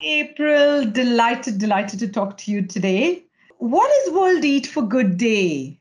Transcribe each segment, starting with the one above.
April, delighted, delighted to talk to you today. What is World Eat for Good Day?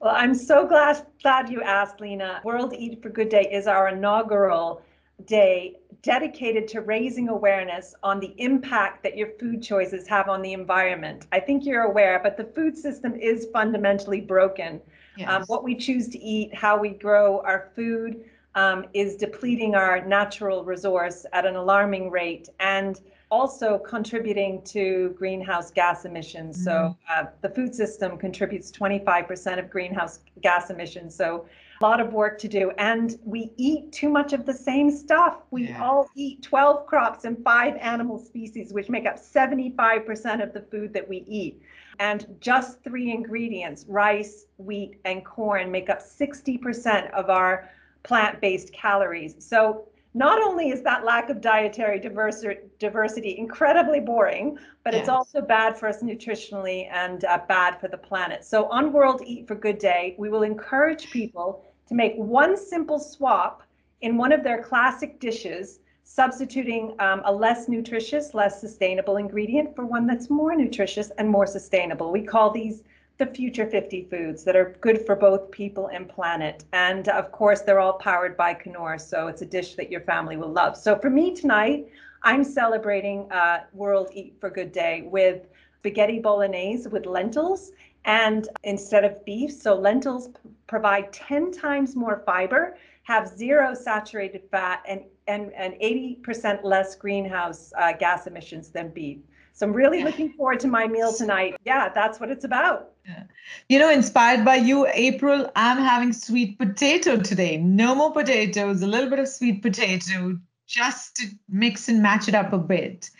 Well, I'm so glad glad you asked, Lena. World Eat for Good Day is our inaugural day dedicated to raising awareness on the impact that your food choices have on the environment. I think you're aware, but the food system is fundamentally broken. Yes. Um, what we choose to eat, how we grow our food, um, is depleting our natural resource at an alarming rate and also contributing to greenhouse gas emissions. Mm-hmm. So uh, the food system contributes 25% of greenhouse gas emissions. So a lot of work to do. And we eat too much of the same stuff. We yeah. all eat 12 crops and five animal species, which make up 75% of the food that we eat. And just three ingredients, rice, wheat, and corn, make up 60% of our plant based calories. So not only is that lack of dietary diversity incredibly boring, but yes. it's also bad for us nutritionally and uh, bad for the planet. So on World Eat for Good Day, we will encourage people to make one simple swap in one of their classic dishes, substituting um, a less nutritious, less sustainable ingredient for one that's more nutritious and more sustainable. We call these the future 50 foods that are good for both people and planet. And of course, they're all powered by Knorr, so it's a dish that your family will love. So for me tonight, I'm celebrating uh, World Eat for Good Day with spaghetti bolognese with lentils and instead of beef. So lentils p- provide 10 times more fiber, have zero saturated fat, and and, and 80% less greenhouse uh, gas emissions than beef. So I'm really looking forward to my meal tonight. Yeah, that's what it's about. Yeah. You know, inspired by you, April, I'm having sweet potato today. No more potatoes, a little bit of sweet potato, just to mix and match it up a bit.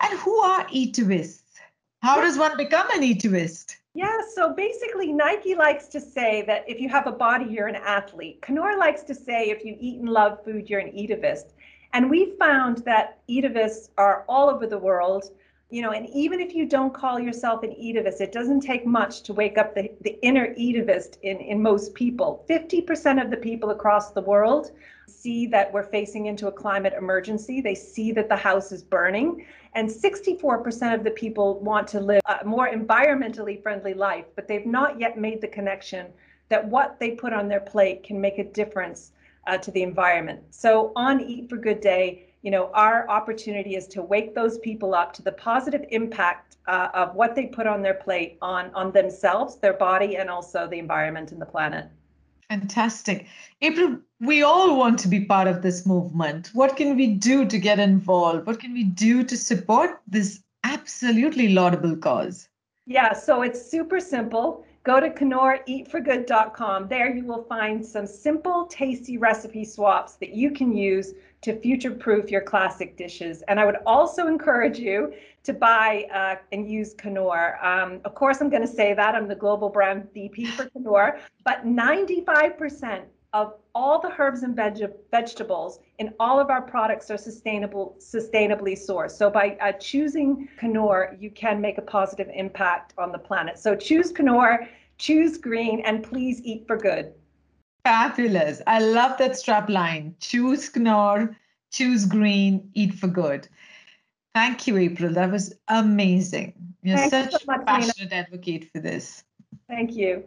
And who are eativists? How does one become an eativist? Yeah, so basically, Nike likes to say that if you have a body, you're an athlete. Knorr likes to say if you eat and love food, you're an eativist. And we found that eativists are all over the world you know, and even if you don't call yourself an eativist, it doesn't take much to wake up the, the inner eativist in, in most people. 50% of the people across the world see that we're facing into a climate emergency. They see that the house is burning. And 64% of the people want to live a more environmentally friendly life, but they've not yet made the connection that what they put on their plate can make a difference uh, to the environment. So on Eat for Good Day, you know, our opportunity is to wake those people up to the positive impact uh, of what they put on their plate on on themselves, their body, and also the environment and the planet. Fantastic. April, we all want to be part of this movement. What can we do to get involved? What can we do to support this absolutely laudable cause? Yeah, so it's super simple. Go to KnorrEatForGood.com. There you will find some simple, tasty recipe swaps that you can use to future proof your classic dishes. And I would also encourage you to buy uh, and use Knorr. Um, of course, I'm going to say that I'm the global brand VP for Knorr, but 95% of all the herbs and veg- vegetables in all of our products are sustainable, sustainably sourced. So by uh, choosing Knorr, you can make a positive impact on the planet. So choose Knorr, choose green, and please eat for good. Fabulous. I love that strap line. Choose Knorr, choose green, eat for good. Thank you, April. That was amazing. You're Thanks such so a passionate Nina. advocate for this. Thank you.